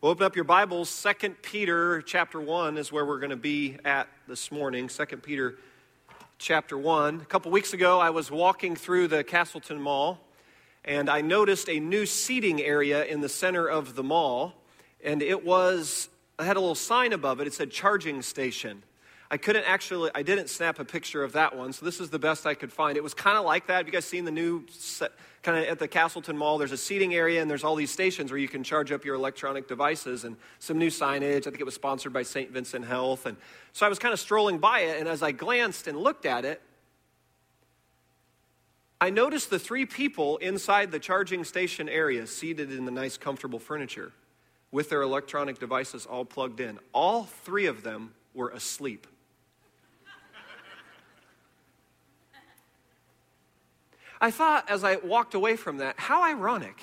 Well, open up your Bibles. Second Peter chapter 1 is where we're going to be at this morning. Second Peter chapter 1. A couple weeks ago, I was walking through the Castleton Mall, and I noticed a new seating area in the center of the mall, and it was, I had a little sign above it. It said charging station. I couldn't actually, I didn't snap a picture of that one, so this is the best I could find. It was kind of like that. Have you guys seen the new, kind of at the Castleton Mall? There's a seating area and there's all these stations where you can charge up your electronic devices and some new signage. I think it was sponsored by St. Vincent Health. And so I was kind of strolling by it, and as I glanced and looked at it, I noticed the three people inside the charging station area seated in the nice, comfortable furniture with their electronic devices all plugged in. All three of them were asleep. I thought as I walked away from that, how ironic.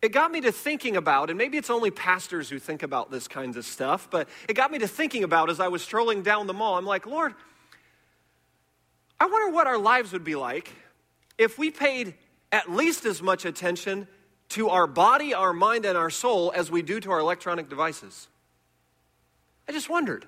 It got me to thinking about, and maybe it's only pastors who think about this kinds of stuff, but it got me to thinking about as I was strolling down the mall. I'm like, Lord, I wonder what our lives would be like if we paid at least as much attention to our body, our mind, and our soul as we do to our electronic devices. I just wondered.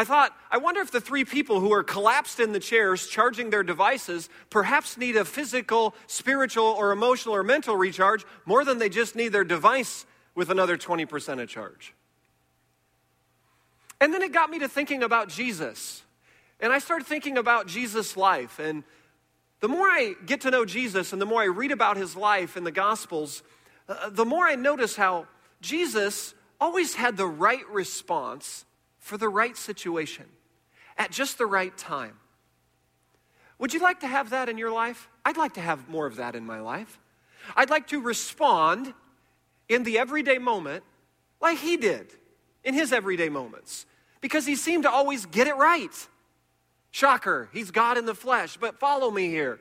I thought, I wonder if the three people who are collapsed in the chairs charging their devices perhaps need a physical, spiritual, or emotional or mental recharge more than they just need their device with another 20% of charge. And then it got me to thinking about Jesus. And I started thinking about Jesus' life. And the more I get to know Jesus and the more I read about his life in the Gospels, uh, the more I notice how Jesus always had the right response for the right situation at just the right time. Would you like to have that in your life? I'd like to have more of that in my life. I'd like to respond in the everyday moment like he did in his everyday moments because he seemed to always get it right. Shocker, he's God in the flesh, but follow me here.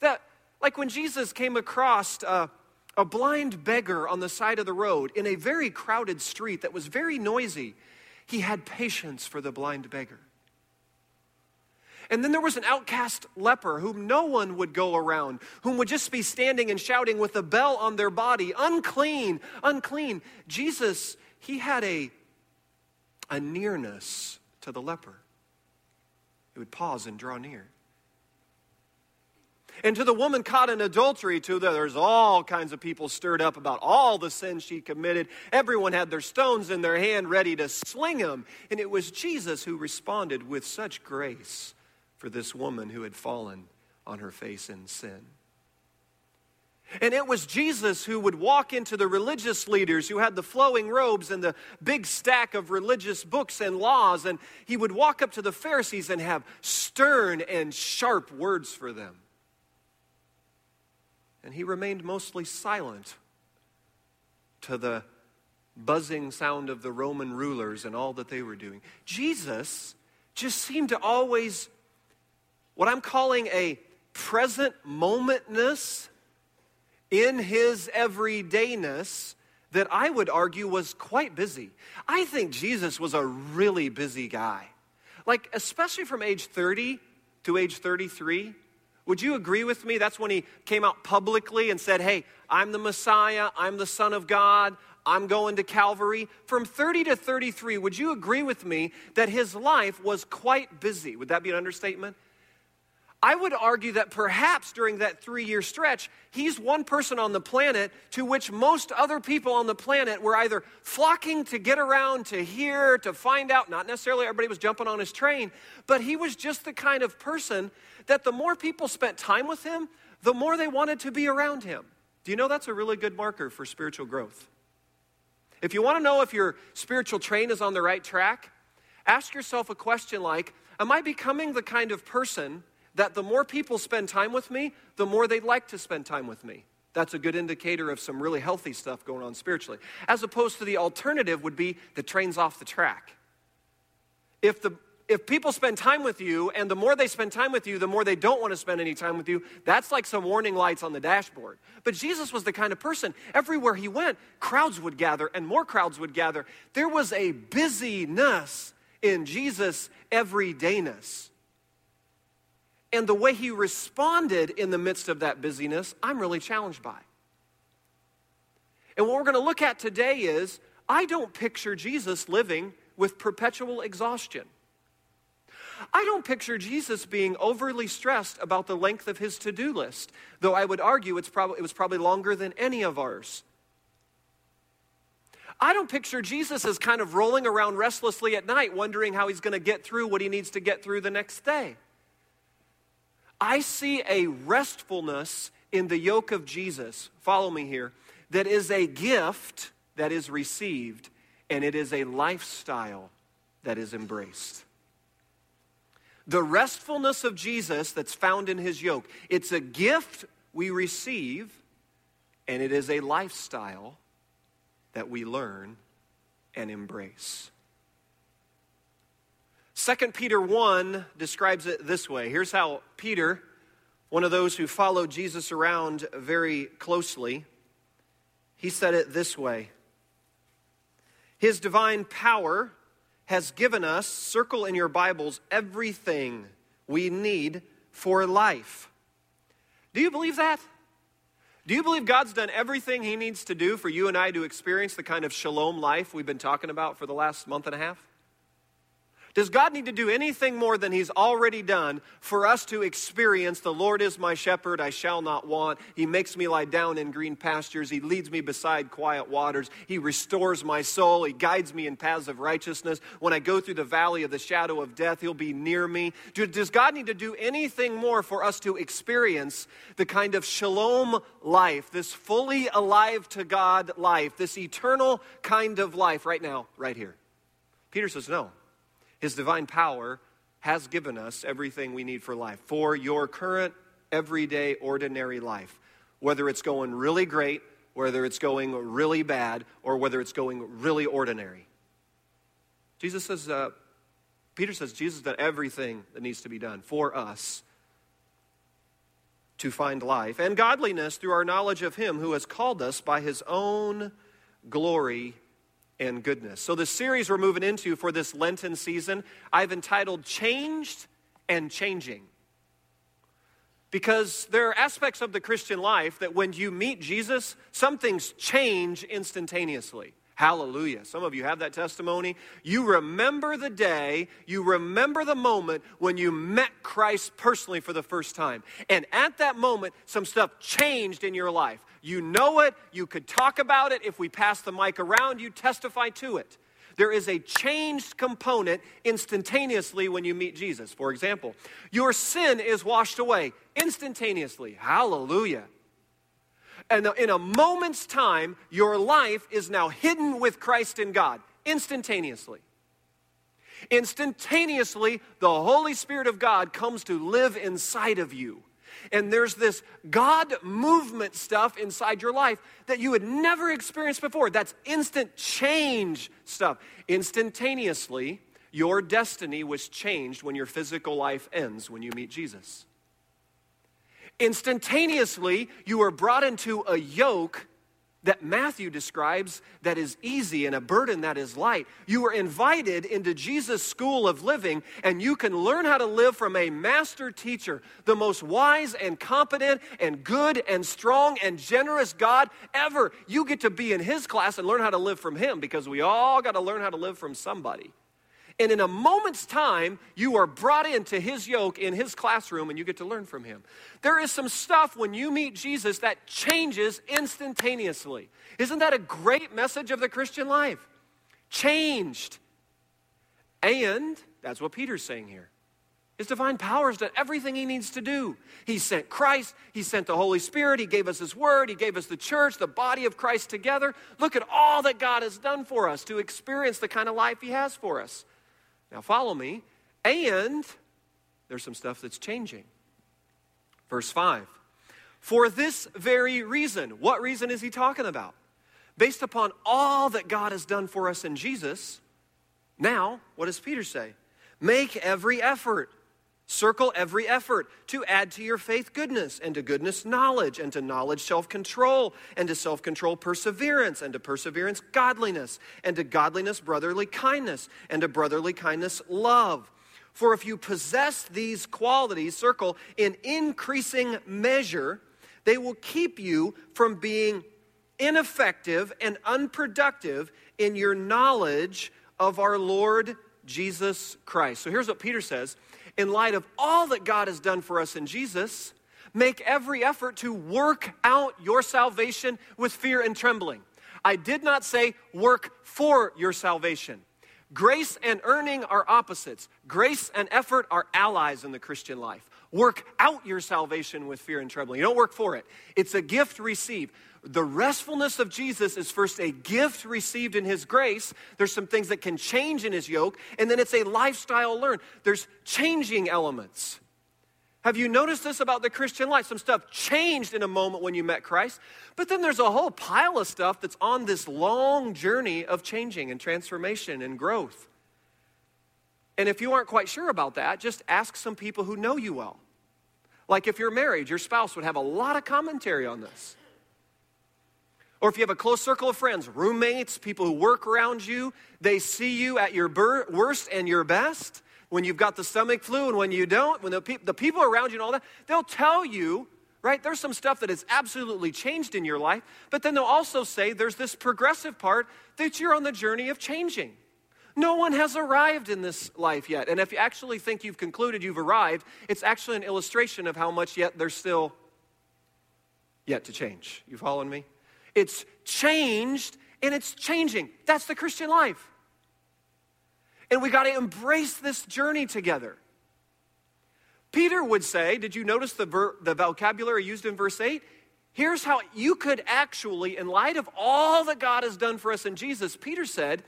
That, like when Jesus came across uh, a blind beggar on the side of the road in a very crowded street that was very noisy, he had patience for the blind beggar. And then there was an outcast leper whom no one would go around, whom would just be standing and shouting with a bell on their body, unclean, unclean. Jesus, he had a, a nearness to the leper. He would pause and draw near. And to the woman caught in adultery, too, there's all kinds of people stirred up about all the sins she committed. Everyone had their stones in their hand ready to sling him. And it was Jesus who responded with such grace for this woman who had fallen on her face in sin. And it was Jesus who would walk into the religious leaders who had the flowing robes and the big stack of religious books and laws. And he would walk up to the Pharisees and have stern and sharp words for them and he remained mostly silent to the buzzing sound of the Roman rulers and all that they were doing. Jesus just seemed to always, what I'm calling a present momentness in his everydayness that I would argue was quite busy. I think Jesus was a really busy guy. Like, especially from age 30 to age 33, would you agree with me? That's when he came out publicly and said, Hey, I'm the Messiah, I'm the Son of God, I'm going to Calvary. From 30 to 33, would you agree with me that his life was quite busy? Would that be an understatement? I would argue that perhaps during that three year stretch, he's one person on the planet to which most other people on the planet were either flocking to get around, to hear, to find out. Not necessarily everybody was jumping on his train, but he was just the kind of person that the more people spent time with him, the more they wanted to be around him. Do you know that's a really good marker for spiritual growth? If you want to know if your spiritual train is on the right track, ask yourself a question like Am I becoming the kind of person that the more people spend time with me, the more they'd like to spend time with me. That's a good indicator of some really healthy stuff going on spiritually. As opposed to the alternative would be the train's off the track. If the if people spend time with you and the more they spend time with you, the more they don't want to spend any time with you, that's like some warning lights on the dashboard. But Jesus was the kind of person, everywhere he went, crowds would gather and more crowds would gather. There was a busyness in Jesus' everydayness. And the way he responded in the midst of that busyness, I'm really challenged by. And what we're going to look at today is I don't picture Jesus living with perpetual exhaustion. I don't picture Jesus being overly stressed about the length of his to do list, though I would argue it's prob- it was probably longer than any of ours. I don't picture Jesus as kind of rolling around restlessly at night, wondering how he's going to get through what he needs to get through the next day. I see a restfulness in the yoke of Jesus, follow me here, that is a gift that is received, and it is a lifestyle that is embraced. The restfulness of Jesus that's found in his yoke, it's a gift we receive, and it is a lifestyle that we learn and embrace. 2 Peter 1 describes it this way. Here's how Peter, one of those who followed Jesus around very closely, he said it this way His divine power has given us, circle in your Bibles, everything we need for life. Do you believe that? Do you believe God's done everything He needs to do for you and I to experience the kind of shalom life we've been talking about for the last month and a half? Does God need to do anything more than He's already done for us to experience the Lord is my shepherd, I shall not want? He makes me lie down in green pastures. He leads me beside quiet waters. He restores my soul. He guides me in paths of righteousness. When I go through the valley of the shadow of death, He'll be near me. Does God need to do anything more for us to experience the kind of shalom life, this fully alive to God life, this eternal kind of life right now, right here? Peter says, No. His divine power has given us everything we need for life, for your current, everyday, ordinary life. Whether it's going really great, whether it's going really bad, or whether it's going really ordinary. Jesus says, uh, Peter says, Jesus done everything that needs to be done for us to find life and godliness through our knowledge of Him who has called us by His own glory and goodness. So, the series we're moving into for this Lenten season, I've entitled Changed and Changing. Because there are aspects of the Christian life that when you meet Jesus, some things change instantaneously. Hallelujah. Some of you have that testimony. You remember the day, you remember the moment when you met Christ personally for the first time. And at that moment, some stuff changed in your life. You know it, you could talk about it. If we pass the mic around, you testify to it. There is a changed component instantaneously when you meet Jesus. For example, your sin is washed away instantaneously. Hallelujah. And in a moment's time, your life is now hidden with Christ in God instantaneously. Instantaneously, the Holy Spirit of God comes to live inside of you. And there's this God movement stuff inside your life that you had never experienced before. That's instant change stuff. Instantaneously, your destiny was changed when your physical life ends when you meet Jesus. Instantaneously, you are brought into a yoke that Matthew describes that is easy and a burden that is light. You are invited into Jesus' school of living, and you can learn how to live from a master teacher, the most wise and competent and good and strong and generous God ever. You get to be in his class and learn how to live from him because we all got to learn how to live from somebody. And in a moment's time, you are brought into his yoke in his classroom and you get to learn from him. There is some stuff when you meet Jesus that changes instantaneously. Isn't that a great message of the Christian life? Changed. And that's what Peter's saying here. His divine power has done everything he needs to do. He sent Christ, he sent the Holy Spirit, he gave us his word, he gave us the church, the body of Christ together. Look at all that God has done for us to experience the kind of life he has for us. Now, follow me. And there's some stuff that's changing. Verse 5. For this very reason, what reason is he talking about? Based upon all that God has done for us in Jesus, now, what does Peter say? Make every effort Circle every effort to add to your faith goodness, and to goodness knowledge, and to knowledge self control, and to self control perseverance, and to perseverance godliness, and to godliness brotherly kindness, and to brotherly kindness love. For if you possess these qualities, circle, in increasing measure, they will keep you from being ineffective and unproductive in your knowledge of our Lord Jesus Christ. So here's what Peter says In light of all that God has done for us in Jesus, make every effort to work out your salvation with fear and trembling. I did not say work for your salvation. Grace and earning are opposites. Grace and effort are allies in the Christian life. Work out your salvation with fear and trembling. You don't work for it, it's a gift received. The restfulness of Jesus is first a gift received in His grace. There's some things that can change in His yoke, and then it's a lifestyle learned. There's changing elements. Have you noticed this about the Christian life? Some stuff changed in a moment when you met Christ, but then there's a whole pile of stuff that's on this long journey of changing and transformation and growth. And if you aren't quite sure about that, just ask some people who know you well. Like if you're married, your spouse would have a lot of commentary on this. Or if you have a close circle of friends, roommates, people who work around you, they see you at your worst and your best when you've got the stomach flu and when you don't, when the, pe- the people around you and all that, they'll tell you, right? There's some stuff that has absolutely changed in your life, but then they'll also say there's this progressive part that you're on the journey of changing. No one has arrived in this life yet. And if you actually think you've concluded you've arrived, it's actually an illustration of how much yet there's still yet to change. You following me? It's changed and it's changing. That's the Christian life. And we got to embrace this journey together. Peter would say, Did you notice the, ver- the vocabulary used in verse 8? Here's how you could actually, in light of all that God has done for us in Jesus, Peter said,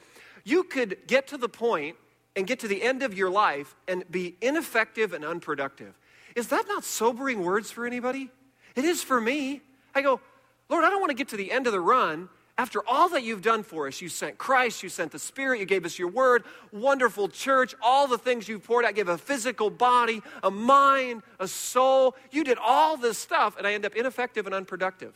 you could get to the point and get to the end of your life and be ineffective and unproductive. Is that not sobering words for anybody? It is for me. I go, Lord, I don't want to get to the end of the run after all that you've done for us, you sent Christ, you sent the Spirit, you gave us your word, wonderful church, all the things you've poured out, gave a physical body, a mind, a soul. You did all this stuff, and I end up ineffective and unproductive.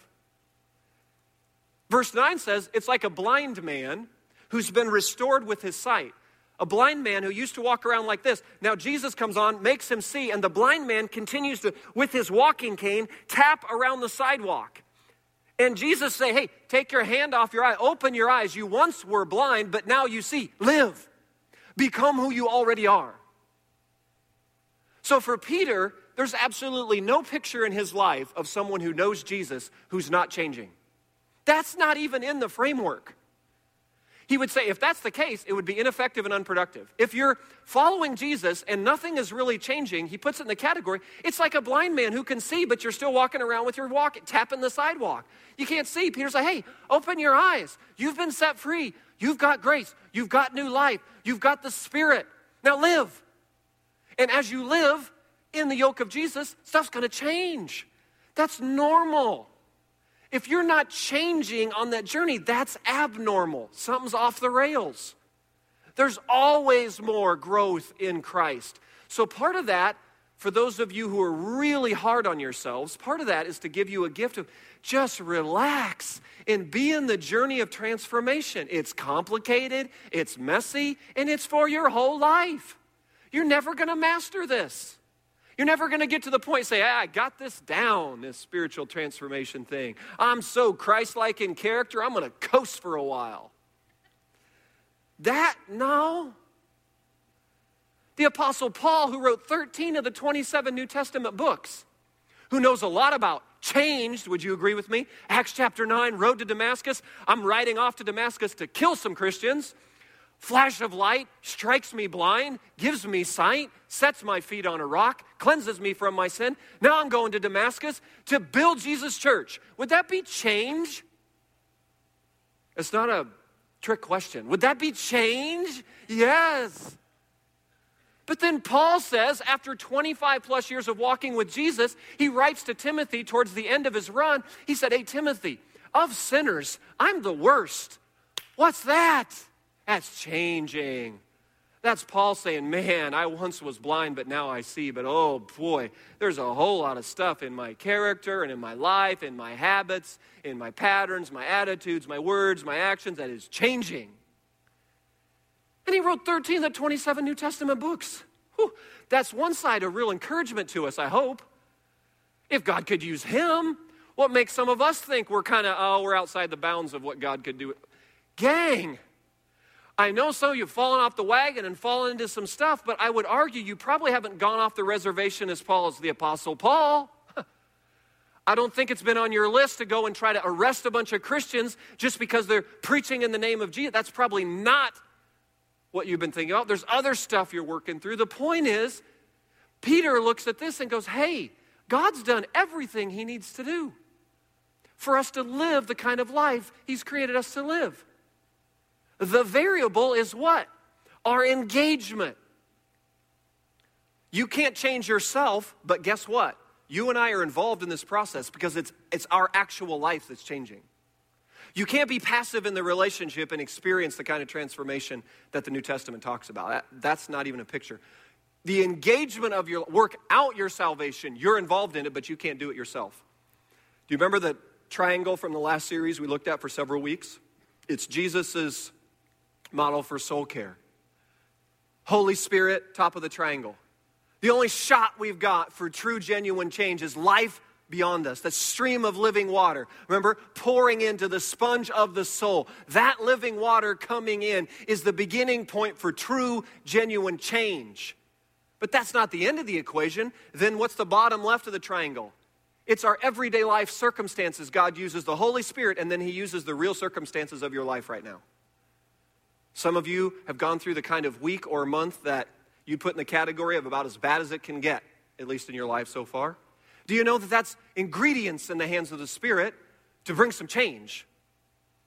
Verse 9 says, It's like a blind man who's been restored with his sight. A blind man who used to walk around like this. Now Jesus comes on, makes him see, and the blind man continues to, with his walking cane, tap around the sidewalk. And Jesus say, "Hey, take your hand off your eye. Open your eyes. You once were blind, but now you see. Live. Become who you already are." So for Peter, there's absolutely no picture in his life of someone who knows Jesus who's not changing. That's not even in the framework. He would say, if that's the case, it would be ineffective and unproductive. If you're following Jesus and nothing is really changing, he puts it in the category, it's like a blind man who can see, but you're still walking around with your walk, tapping the sidewalk. You can't see. Peter's like, hey, open your eyes. You've been set free. You've got grace. You've got new life. You've got the Spirit. Now live. And as you live in the yoke of Jesus, stuff's going to change. That's normal. If you're not changing on that journey, that's abnormal. Something's off the rails. There's always more growth in Christ. So, part of that, for those of you who are really hard on yourselves, part of that is to give you a gift of just relax and be in the journey of transformation. It's complicated, it's messy, and it's for your whole life. You're never going to master this. You're never going to get to the point say, I got this down, this spiritual transformation thing. I'm so Christ like in character, I'm going to coast for a while. That, no. The Apostle Paul, who wrote 13 of the 27 New Testament books, who knows a lot about changed, would you agree with me? Acts chapter 9, road to Damascus. I'm riding off to Damascus to kill some Christians flash of light strikes me blind, gives me sight, sets my feet on a rock, cleanses me from my sin. Now I'm going to Damascus to build Jesus' church. Would that be change? It's not a trick question. Would that be change? Yes. But then Paul says, after 25 plus years of walking with Jesus, he writes to Timothy towards the end of his run. He said, Hey, Timothy, of sinners, I'm the worst. What's that? That's changing. That's Paul saying, Man, I once was blind, but now I see. But oh boy, there's a whole lot of stuff in my character and in my life, in my habits, in my patterns, my attitudes, my words, my actions that is changing. And he wrote 13 of the 27 New Testament books. Whew, that's one side of real encouragement to us, I hope. If God could use him, What makes some of us think we're kind of, oh, we're outside the bounds of what God could do? Gang, I know some of you have fallen off the wagon and fallen into some stuff, but I would argue you probably haven't gone off the reservation as Paul as the Apostle Paul. I don't think it's been on your list to go and try to arrest a bunch of Christians just because they're preaching in the name of Jesus. That's probably not what you've been thinking about. There's other stuff you're working through. The point is, Peter looks at this and goes, Hey, God's done everything he needs to do for us to live the kind of life he's created us to live. The variable is what? Our engagement. You can't change yourself, but guess what? You and I are involved in this process because it's, it's our actual life that's changing. You can't be passive in the relationship and experience the kind of transformation that the New Testament talks about. That, that's not even a picture. The engagement of your work out your salvation, you're involved in it, but you can't do it yourself. Do you remember the triangle from the last series we looked at for several weeks? It's Jesus's model for soul care. Holy Spirit, top of the triangle. The only shot we've got for true, genuine change is life beyond us, the stream of living water. Remember, pouring into the sponge of the soul. That living water coming in is the beginning point for true, genuine change. But that's not the end of the equation. Then what's the bottom left of the triangle? It's our everyday life circumstances. God uses the Holy Spirit, and then He uses the real circumstances of your life right now. Some of you have gone through the kind of week or month that you put in the category of about as bad as it can get, at least in your life so far. Do you know that that's ingredients in the hands of the Spirit to bring some change?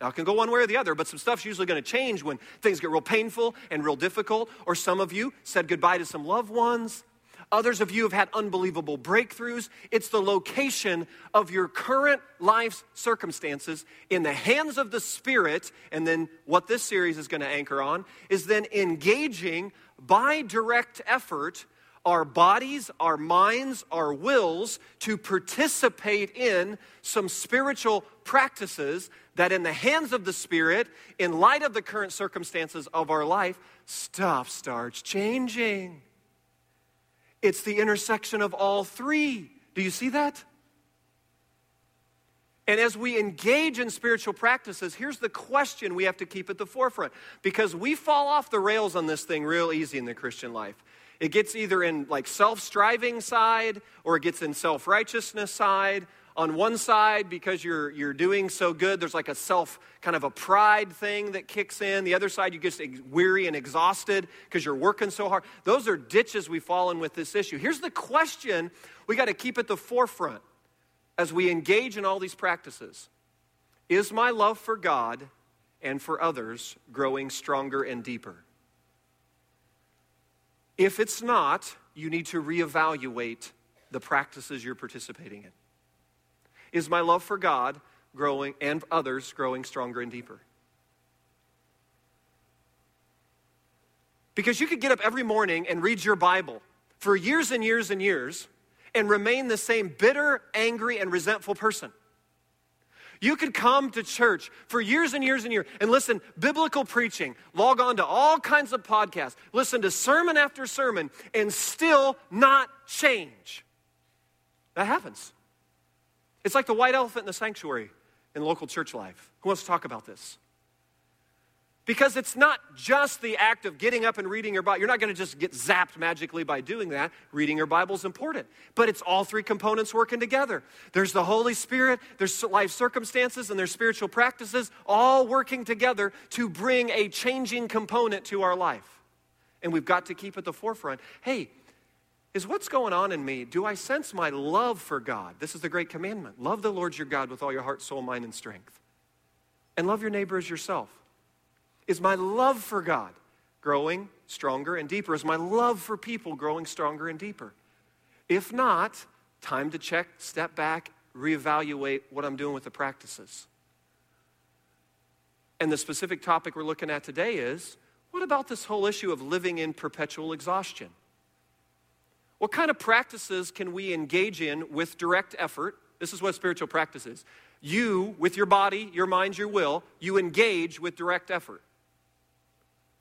Now, it can go one way or the other, but some stuff's usually going to change when things get real painful and real difficult. Or some of you said goodbye to some loved ones. Others of you have had unbelievable breakthroughs. It's the location of your current life's circumstances in the hands of the Spirit. And then what this series is going to anchor on is then engaging by direct effort our bodies, our minds, our wills to participate in some spiritual practices that, in the hands of the Spirit, in light of the current circumstances of our life, stuff starts changing. It's the intersection of all three. Do you see that? And as we engage in spiritual practices, here's the question we have to keep at the forefront because we fall off the rails on this thing real easy in the Christian life. It gets either in like self-striving side or it gets in self-righteousness side on one side because you're you're doing so good there's like a self kind of a pride thing that kicks in. The other side you get weary and exhausted because you're working so hard. Those are ditches we fall in with this issue. Here's the question we got to keep at the forefront as we engage in all these practices. Is my love for god and for others growing stronger and deeper? If it's not you need to reevaluate the practices you're participating in is my love for God growing and others growing stronger and deeper. Because you could get up every morning and read your Bible for years and years and years and remain the same bitter, angry, and resentful person. You could come to church for years and years and years and listen biblical preaching, log on to all kinds of podcasts, listen to sermon after sermon, and still not change. That happens. It's like the white elephant in the sanctuary in local church life. Who wants to talk about this? Because it's not just the act of getting up and reading your Bible. You're not going to just get zapped magically by doing that. Reading your Bible is important. But it's all three components working together. There's the Holy Spirit, there's life circumstances, and there's spiritual practices, all working together to bring a changing component to our life. And we've got to keep at the forefront hey, is what's going on in me? Do I sense my love for God? This is the great commandment. Love the Lord your God with all your heart, soul, mind, and strength. And love your neighbor as yourself. Is my love for God growing stronger and deeper? Is my love for people growing stronger and deeper? If not, time to check, step back, reevaluate what I'm doing with the practices. And the specific topic we're looking at today is what about this whole issue of living in perpetual exhaustion? What kind of practices can we engage in with direct effort? This is what spiritual practice is. You, with your body, your mind, your will, you engage with direct effort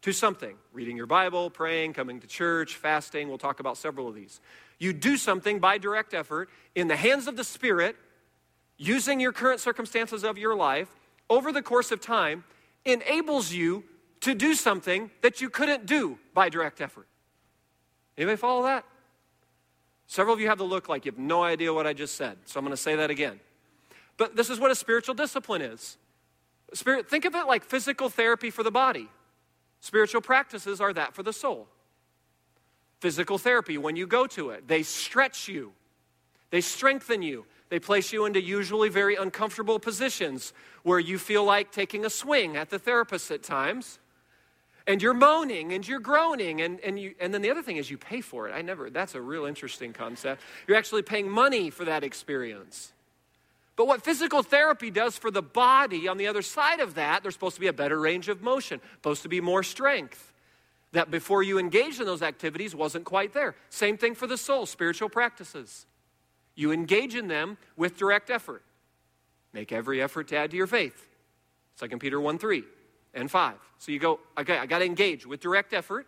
to something reading your Bible, praying, coming to church, fasting. We'll talk about several of these. You do something by direct effort in the hands of the Spirit using your current circumstances of your life over the course of time enables you to do something that you couldn't do by direct effort. Anybody follow that? Several of you have the look like you have no idea what I just said, so I'm going to say that again. But this is what a spiritual discipline is. Spirit, think of it like physical therapy for the body. Spiritual practices are that for the soul. Physical therapy, when you go to it, they stretch you, they strengthen you, they place you into usually very uncomfortable positions where you feel like taking a swing at the therapist at times. And you're moaning and you're groaning. And, and, you, and then the other thing is you pay for it. I never, that's a real interesting concept. You're actually paying money for that experience. But what physical therapy does for the body, on the other side of that, there's supposed to be a better range of motion, supposed to be more strength. That before you engaged in those activities wasn't quite there. Same thing for the soul, spiritual practices. You engage in them with direct effort. Make every effort to add to your faith. 2 Peter 1 3 and 5. So you go, okay, I got to engage with direct effort.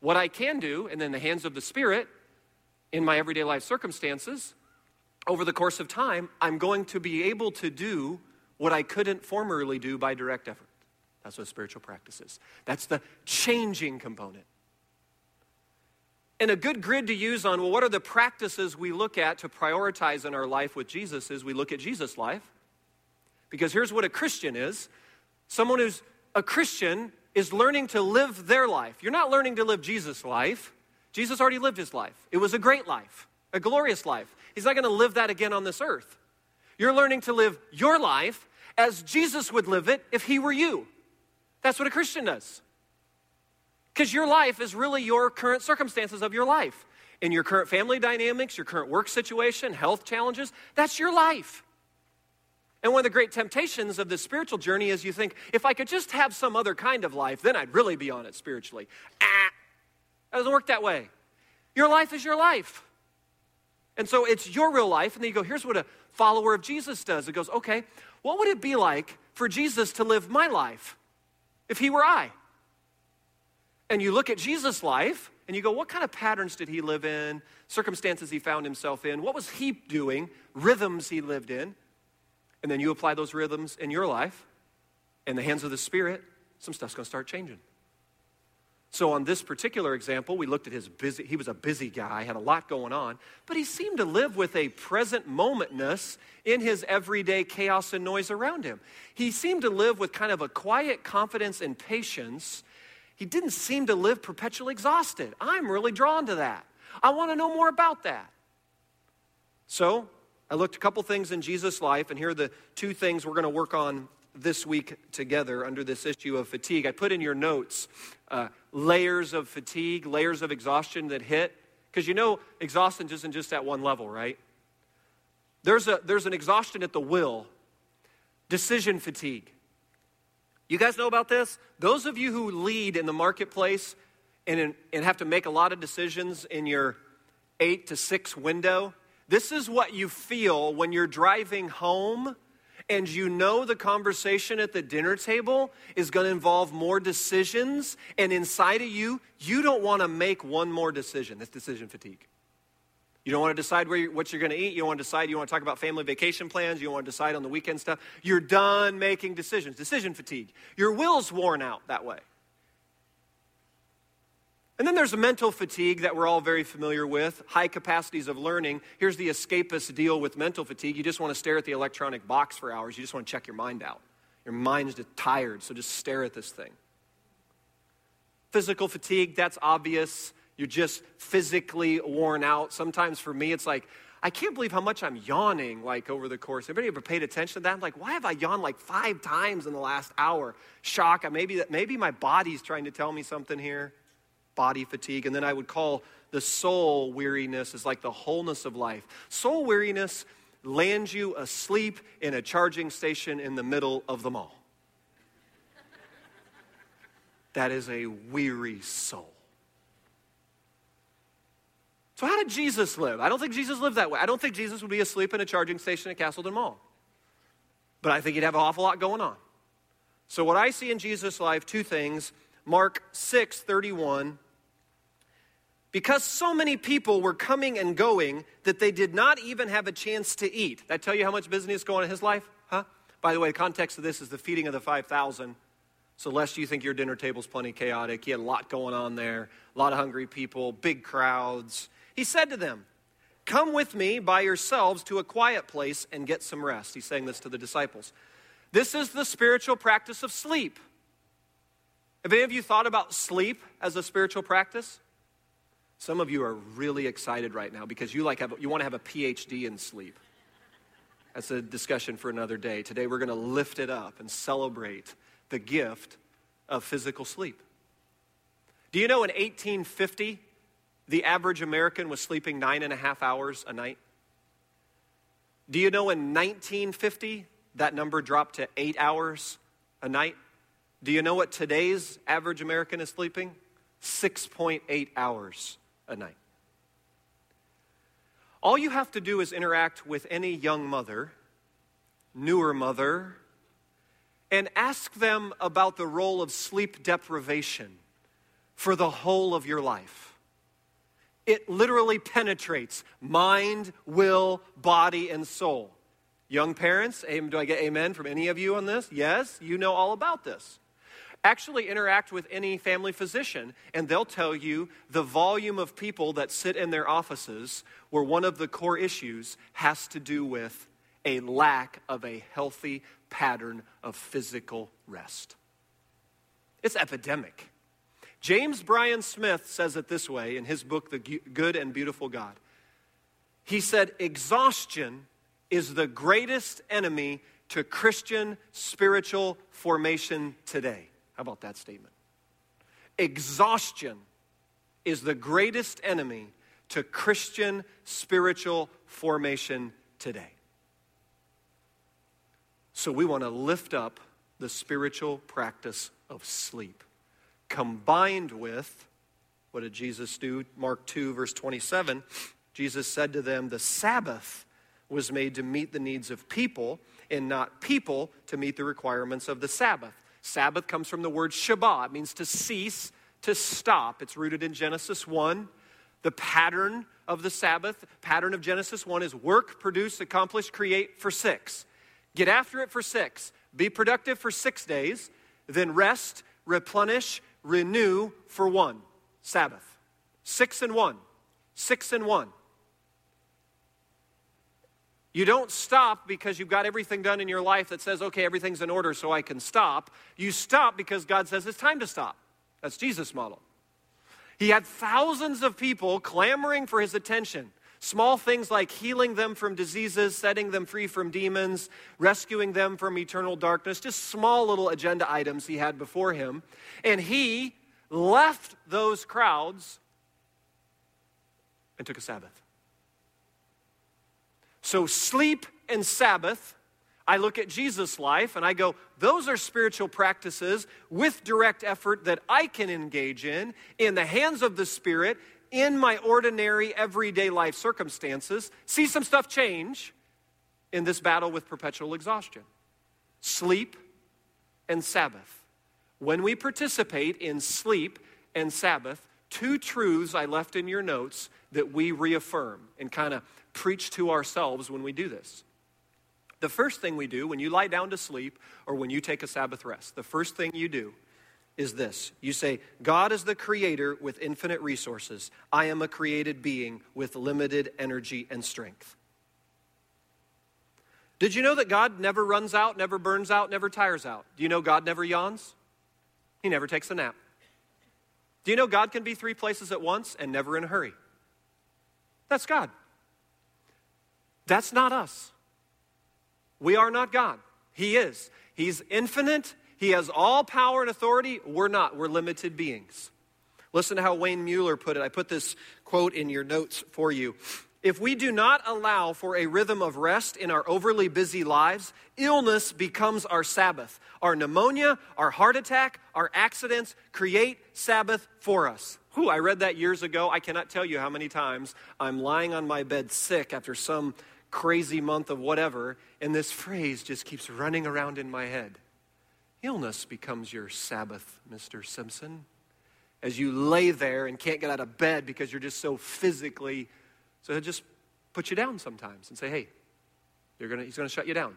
What I can do, and then the hands of the Spirit in my everyday life circumstances, over the course of time, I'm going to be able to do what I couldn't formerly do by direct effort. That's what spiritual practice is. That's the changing component. And a good grid to use on, well, what are the practices we look at to prioritize in our life with Jesus is we look at Jesus' life. Because here's what a Christian is someone who's a Christian is learning to live their life. You're not learning to live Jesus' life. Jesus already lived his life. It was a great life, a glorious life. He's not going to live that again on this earth. You're learning to live your life as Jesus would live it if he were you. That's what a Christian does. Because your life is really your current circumstances of your life. In your current family dynamics, your current work situation, health challenges, that's your life. And one of the great temptations of this spiritual journey is you think, if I could just have some other kind of life, then I'd really be on it spiritually. Ah, doesn't work that way. Your life is your life. And so it's your real life. And then you go, here's what a follower of Jesus does. It goes, okay, what would it be like for Jesus to live my life if he were I? and you look at Jesus' life and you go, what kind of patterns did he live in? Circumstances he found himself in? What was he doing? Rhythms he lived in? And then you apply those rhythms in your life, in the hands of the Spirit, some stuff's going to start changing. So, on this particular example, we looked at his busy, he was a busy guy, had a lot going on, but he seemed to live with a present momentness in his everyday chaos and noise around him. He seemed to live with kind of a quiet confidence and patience he didn't seem to live perpetually exhausted. I'm really drawn to that. I want to know more about that. So, I looked a couple things in Jesus' life, and here are the two things we're going to work on this week together under this issue of fatigue. I put in your notes uh, layers of fatigue, layers of exhaustion that hit. Because you know, exhaustion isn't just at one level, right? There's, a, there's an exhaustion at the will, decision fatigue. You guys know about this? Those of you who lead in the marketplace and, in, and have to make a lot of decisions in your eight to six window, this is what you feel when you're driving home and you know the conversation at the dinner table is going to involve more decisions, and inside of you, you don't want to make one more decision. That's decision fatigue. You don't want to decide where you're, what you're going to eat. You don't want to decide. You want to talk about family vacation plans. You want to decide on the weekend stuff. You're done making decisions. Decision fatigue. Your will's worn out that way. And then there's mental fatigue that we're all very familiar with, high capacities of learning. Here's the escapist deal with mental fatigue. You just want to stare at the electronic box for hours. You just want to check your mind out. Your mind's just tired, so just stare at this thing. Physical fatigue, that's obvious. You're just physically worn out. Sometimes for me, it's like, I can't believe how much I'm yawning like over the course. Anybody ever paid attention to that? I'm like, why have I yawned like five times in the last hour? Shock. Maybe maybe my body's trying to tell me something here. Body fatigue. And then I would call the soul weariness is like the wholeness of life. Soul weariness lands you asleep in a charging station in the middle of the mall. that is a weary soul. So, how did Jesus live? I don't think Jesus lived that way. I don't think Jesus would be asleep in a charging station at Castleton Mall. But I think he'd have an awful lot going on. So, what I see in Jesus' life, two things. Mark 6 31. Because so many people were coming and going that they did not even have a chance to eat. That tell you how much business going on in his life? Huh? By the way, the context of this is the feeding of the 5,000. So, lest you think your dinner table's plenty chaotic, he had a lot going on there, a lot of hungry people, big crowds. He said to them, Come with me by yourselves to a quiet place and get some rest. He's saying this to the disciples. This is the spiritual practice of sleep. Have any of you thought about sleep as a spiritual practice? Some of you are really excited right now because you like have, you want to have a PhD in sleep. That's a discussion for another day. Today we're going to lift it up and celebrate the gift of physical sleep. Do you know in 1850, the average American was sleeping nine and a half hours a night? Do you know in 1950, that number dropped to eight hours a night? Do you know what today's average American is sleeping? 6.8 hours a night. All you have to do is interact with any young mother, newer mother, and ask them about the role of sleep deprivation for the whole of your life. It literally penetrates mind, will, body, and soul. Young parents, do I get amen from any of you on this? Yes, you know all about this. Actually, interact with any family physician, and they'll tell you the volume of people that sit in their offices where one of the core issues has to do with a lack of a healthy pattern of physical rest. It's epidemic. James Bryan Smith says it this way in his book, The Good and Beautiful God. He said, Exhaustion is the greatest enemy to Christian spiritual formation today. How about that statement? Exhaustion is the greatest enemy to Christian spiritual formation today. So we want to lift up the spiritual practice of sleep, combined with what did Jesus do? Mark 2, verse 27. Jesus said to them, The Sabbath was made to meet the needs of people, and not people to meet the requirements of the Sabbath. Sabbath comes from the word Shabbat, it means to cease, to stop. It's rooted in Genesis 1. The pattern of the Sabbath, pattern of Genesis 1 is work, produce, accomplish, create for six. Get after it for six. Be productive for six days, then rest, replenish, renew for one. Sabbath. Six and one. Six and one. You don't stop because you've got everything done in your life that says, okay, everything's in order so I can stop. You stop because God says it's time to stop. That's Jesus' model. He had thousands of people clamoring for his attention. Small things like healing them from diseases, setting them free from demons, rescuing them from eternal darkness, just small little agenda items he had before him. And he left those crowds and took a Sabbath. So, sleep and Sabbath, I look at Jesus' life and I go, those are spiritual practices with direct effort that I can engage in, in the hands of the Spirit, in my ordinary, everyday life circumstances, see some stuff change in this battle with perpetual exhaustion. Sleep and Sabbath. When we participate in sleep and Sabbath, two truths I left in your notes that we reaffirm and kind of preach to ourselves when we do this. The first thing we do when you lie down to sleep or when you take a Sabbath rest, the first thing you do is this you say, God is the creator with infinite resources. I am a created being with limited energy and strength. Did you know that God never runs out, never burns out, never tires out? Do you know God never yawns? He never takes a nap. Do you know God can be three places at once and never in a hurry? That's God. That's not us. We are not God. He is. He's infinite. He has all power and authority. We're not. We're limited beings. Listen to how Wayne Muller put it. I put this quote in your notes for you. If we do not allow for a rhythm of rest in our overly busy lives, illness becomes our Sabbath. Our pneumonia, our heart attack, our accidents create Sabbath for us. Whew, I read that years ago. I cannot tell you how many times I'm lying on my bed sick after some crazy month of whatever, and this phrase just keeps running around in my head. Illness becomes your Sabbath, Mr. Simpson. as you lay there and can't get out of bed because you're just so physically. So he'll just put you down sometimes and say, hey, you're gonna, he's going to shut you down.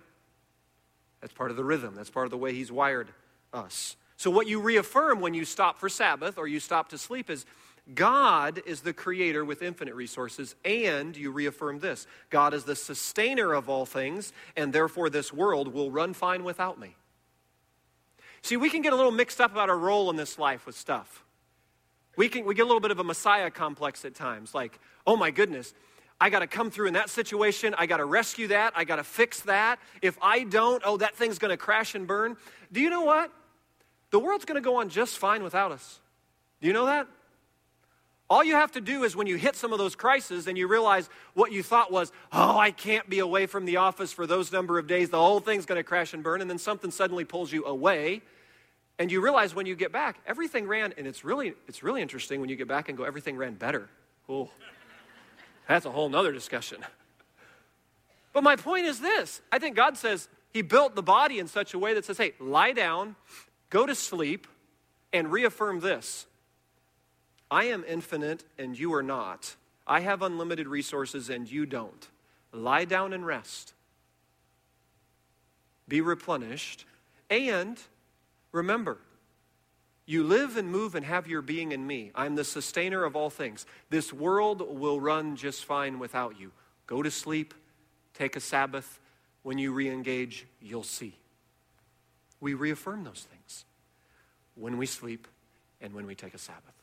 That's part of the rhythm, that's part of the way he's wired us. So, what you reaffirm when you stop for Sabbath or you stop to sleep is God is the creator with infinite resources, and you reaffirm this God is the sustainer of all things, and therefore this world will run fine without me. See, we can get a little mixed up about our role in this life with stuff. We, can, we get a little bit of a Messiah complex at times, like, oh my goodness, I got to come through in that situation. I got to rescue that. I got to fix that. If I don't, oh, that thing's going to crash and burn. Do you know what? The world's going to go on just fine without us. Do you know that? All you have to do is when you hit some of those crises and you realize what you thought was, oh, I can't be away from the office for those number of days, the whole thing's going to crash and burn, and then something suddenly pulls you away. And you realize when you get back, everything ran, and it's really, it's really interesting when you get back and go, everything ran better. Oh, that's a whole nother discussion. But my point is this I think God says He built the body in such a way that says, hey, lie down, go to sleep, and reaffirm this I am infinite and you are not. I have unlimited resources and you don't. Lie down and rest. Be replenished. And remember, you live and move and have your being in me. I'm the sustainer of all things. This world will run just fine without you. Go to sleep, take a Sabbath. When you re engage, you'll see. We reaffirm those things when we sleep and when we take a Sabbath.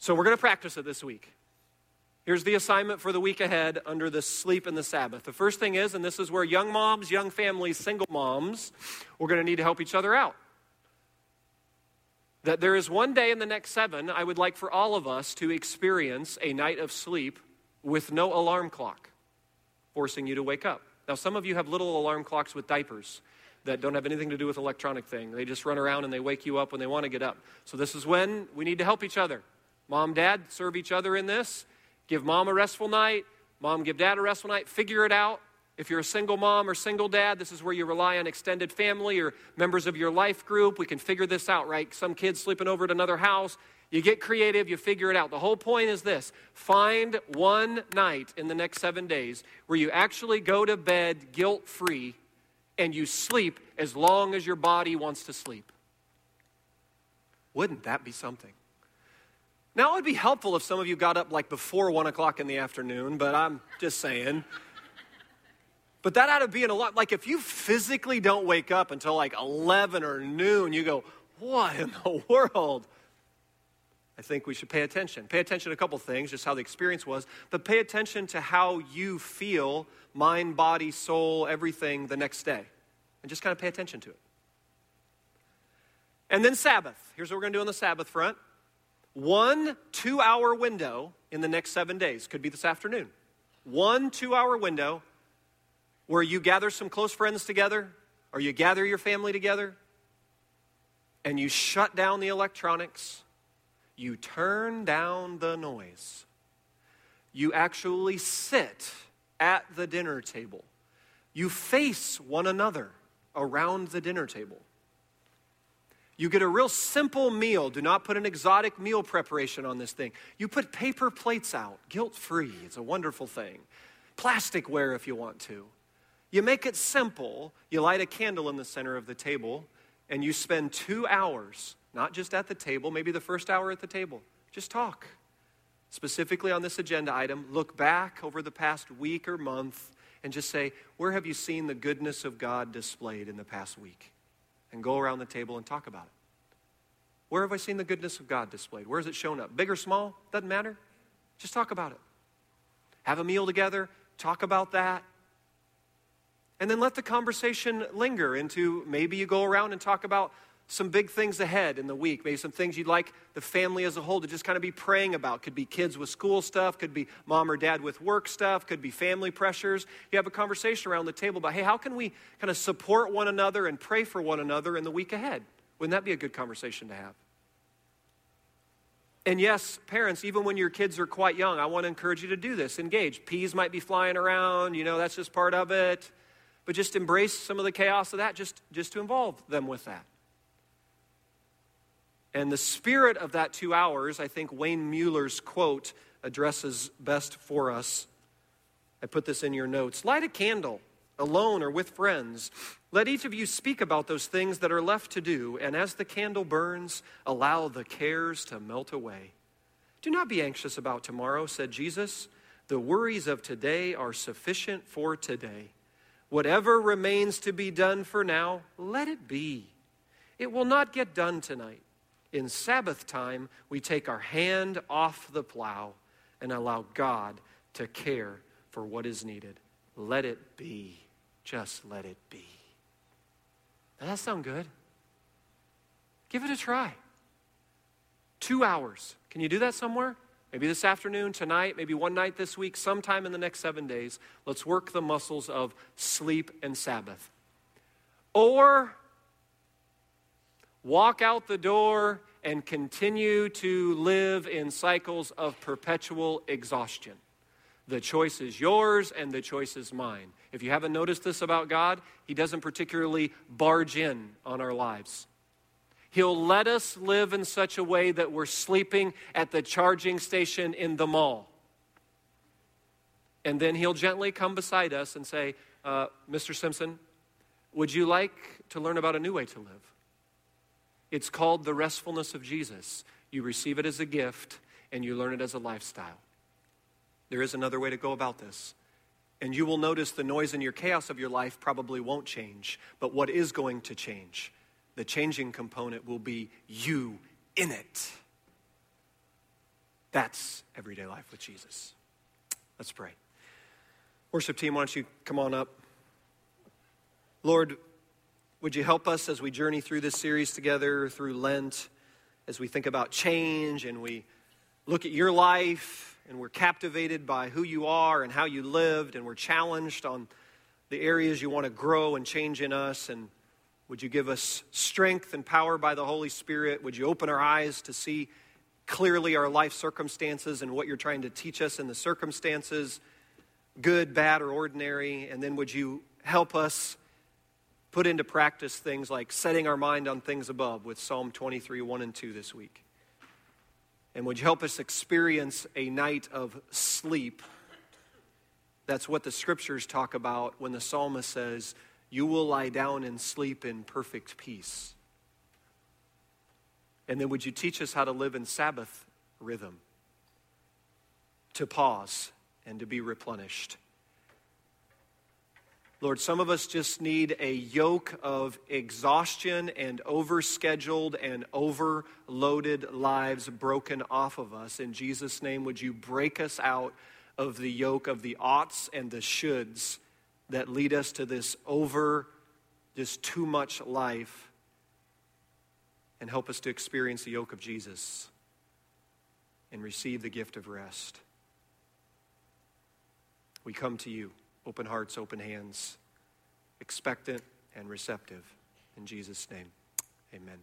So we're going to practice it this week. Here's the assignment for the week ahead under the sleep and the Sabbath. The first thing is, and this is where young moms, young families, single moms, we're going to need to help each other out. That there is one day in the next seven, I would like for all of us to experience a night of sleep with no alarm clock, forcing you to wake up. Now, some of you have little alarm clocks with diapers that don't have anything to do with electronic thing. They just run around and they wake you up when they want to get up. So this is when we need to help each other. Mom, dad, serve each other in this. Give mom a restful night. Mom, give dad a restful night. Figure it out. If you're a single mom or single dad, this is where you rely on extended family or members of your life group. We can figure this out, right? Some kids sleeping over at another house. You get creative, you figure it out. The whole point is this find one night in the next seven days where you actually go to bed guilt free and you sleep as long as your body wants to sleep. Wouldn't that be something? Now, it would be helpful if some of you got up like before one o'clock in the afternoon, but I'm just saying. But that ought to be in a lot. Like if you physically don't wake up until like 11 or noon, you go, what in the world? I think we should pay attention. Pay attention to a couple things, just how the experience was, but pay attention to how you feel mind, body, soul, everything the next day. And just kind of pay attention to it. And then Sabbath. Here's what we're going to do on the Sabbath front one two hour window in the next seven days, could be this afternoon. One two hour window where you gather some close friends together or you gather your family together and you shut down the electronics, you turn down the noise. You actually sit at the dinner table. You face one another around the dinner table. You get a real simple meal. Do not put an exotic meal preparation on this thing. You put paper plates out, guilt free. It's a wonderful thing. Plasticware if you want to. You make it simple. You light a candle in the center of the table, and you spend two hours, not just at the table, maybe the first hour at the table. Just talk. Specifically on this agenda item, look back over the past week or month and just say, Where have you seen the goodness of God displayed in the past week? And go around the table and talk about it. Where have I seen the goodness of God displayed? Where has it shown up? Big or small? Doesn't matter. Just talk about it. Have a meal together, talk about that. And then let the conversation linger into maybe you go around and talk about some big things ahead in the week, maybe some things you'd like the family as a whole to just kind of be praying about. Could be kids with school stuff, could be mom or dad with work stuff, could be family pressures. You have a conversation around the table about, hey, how can we kind of support one another and pray for one another in the week ahead? Wouldn't that be a good conversation to have? And yes, parents, even when your kids are quite young, I want to encourage you to do this. Engage. Peas might be flying around, you know, that's just part of it. But just embrace some of the chaos of that, just, just to involve them with that. And the spirit of that two hours, I think Wayne Muller's quote addresses best for us. I put this in your notes. Light a candle, alone or with friends. Let each of you speak about those things that are left to do, and as the candle burns, allow the cares to melt away. Do not be anxious about tomorrow, said Jesus. The worries of today are sufficient for today. Whatever remains to be done for now, let it be. It will not get done tonight. In Sabbath time, we take our hand off the plow and allow God to care for what is needed. Let it be. Just let it be. Does that sound good? Give it a try. Two hours. Can you do that somewhere? Maybe this afternoon, tonight, maybe one night this week, sometime in the next seven days. Let's work the muscles of sleep and Sabbath. Or walk out the door and continue to live in cycles of perpetual exhaustion. The choice is yours and the choice is mine. If you haven't noticed this about God, He doesn't particularly barge in on our lives. He'll let us live in such a way that we're sleeping at the charging station in the mall. And then He'll gently come beside us and say, uh, Mr. Simpson, would you like to learn about a new way to live? It's called the restfulness of Jesus. You receive it as a gift and you learn it as a lifestyle. There is another way to go about this. And you will notice the noise and your chaos of your life probably won't change. But what is going to change? The changing component will be you in it. That's everyday life with Jesus. Let's pray. Worship team, why don't you come on up? Lord, would you help us as we journey through this series together through Lent, as we think about change and we look at your life and we're captivated by who you are and how you lived, and we're challenged on the areas you want to grow and change in us. And would you give us strength and power by the Holy Spirit? Would you open our eyes to see clearly our life circumstances and what you're trying to teach us in the circumstances, good, bad, or ordinary? And then would you help us put into practice things like setting our mind on things above with Psalm 23, 1 and 2 this week? And would you help us experience a night of sleep? That's what the scriptures talk about when the psalmist says, You will lie down and sleep in perfect peace. And then would you teach us how to live in Sabbath rhythm? To pause and to be replenished. Lord, some of us just need a yoke of exhaustion and overscheduled and overloaded lives broken off of us. In Jesus' name, would you break us out of the yoke of the oughts and the shoulds that lead us to this over, just too much life, and help us to experience the yoke of Jesus and receive the gift of rest. We come to you open hearts, open hands, expectant and receptive. In Jesus' name, amen.